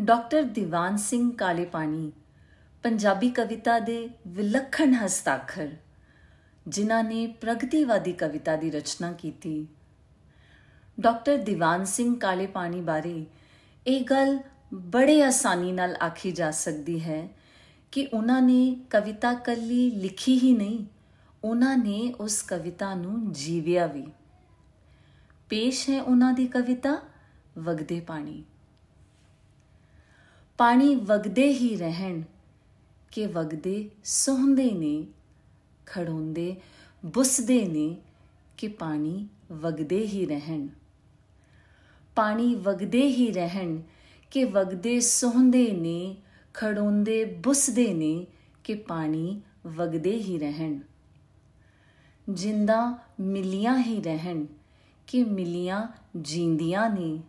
Doctor Diwan Singh ਕਾਲੇ ਪਾਣੀ ਪੰਜਾਬੀ ਕਵਿਤਾ ਦੇ ਵਿਲੱਖਣ ਹਸਤਾਖਰ, ਜਿਨ੍ਹਾਂ ਨੇ ਪ੍ਰਗਤੀਵਾਦੀ ਕਵਿਤਾ ਦੀ ਰਚਨਾ ਕੀਤੀ। ਡਾਕਟਰ ਦੀਵਾਨ ਸਿੰਘ ਕਾਲੇ ਪਾਣੀ ਬਾਰੇ ਇਹ ਗੱਲ ਬੜੇ ਆਸਾਨੀ ਨਾਲ ਆਖੀ ਜਾ ਸਕਦੀ ਹੈ ਕਿ ਉਹਨਾਂ ਨੇ ਕਵਿਤਾ ਕੱਲੀ ਲਿਖੀ ਹੀ ਨਹੀਂ, ਉਹਨਾਂ ਨੇ ਉਸ ਕਵਿਤਾ ਨੂੰ ਜੀਵਿਆ ਵੀ। ਪੇਸ਼ ਹੈ ਉਹਨਾਂ ਦੀ ਕਵਿਤਾ, ਵਗਦੇ ਪਾਣੀ। ਪਾਣੀ ਵਗਦੇ ਹੀ ਰਹਿਣ ਕਿ ਵਗਦੇ ਸੋਹੰਦੇ ਨੇ ਖੜੋਂਦੇ ਬੁਸਦੇ ਨੇ ਕਿ ਪਾਣੀ ਵਗਦੇ ਹੀ ਰਹਿਣ ਪਾਣੀ ਵਗਦੇ ਹੀ ਰਹਿਣ ਕਿ ਵਗਦੇ ਸੋਹੰਦੇ ਨੇ ਖੜੋਂਦੇ ਬੁਸਦੇ ਨੇ ਕਿ ਪਾਣੀ ਵਗਦੇ ਹੀ ਰਹਿਣ ਜਿੰਦਾ ਮਿਲੀਆਂ ਹੀ ਰਹਿਣ ਕਿ ਮਿਲੀਆਂ ਜੀਂਦੀਆਂ ਨੇ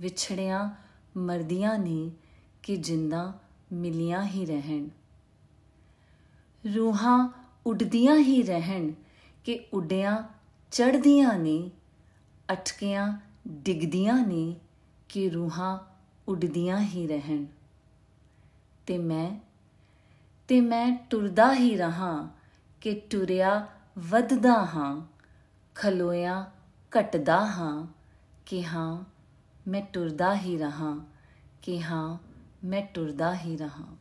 ਵਿਛੜਿਆਂ ਮਰਦੀਆਂ ਨੇ ਕਿ ਜਿੰਦਾ ਮਿਲੀਆਂ ਹੀ ਰਹਿਣ। ਰੂਹਾਂ ਉੱਡਦੀਆਂ ਹੀ ਰਹਿਣ ਕਿ ਉੱਡਿਆਂ ਚੜਦੀਆਂ ਨੇ, ਅਟਕਿਆਂ ਡਿੱਗਦੀਆਂ ਨੇ ਕਿ ਰੂਹਾਂ ਉੱਡਦੀਆਂ ਹੀ ਰਹਿਣ। ਤੇ ਮੈਂ ਤੇ ਮੈਂ ਟੁਰਦਾ ਹੀ ਰਹਾ ਕਿ ਟੁਰਿਆ ਵੱਧਦਾ ਹਾਂ, ਖਲੋਇਆ ਘਟਦਾ ਹਾਂ ਕਿ ਹਾਂ, ਮੈਂ ਟੁਰਦਾ ਹੀ ਰਹਾ ਕਿ ਹਾਂ ਮੈਂ ਟੁਰਦਾ ਹੀ ਰਹਾ।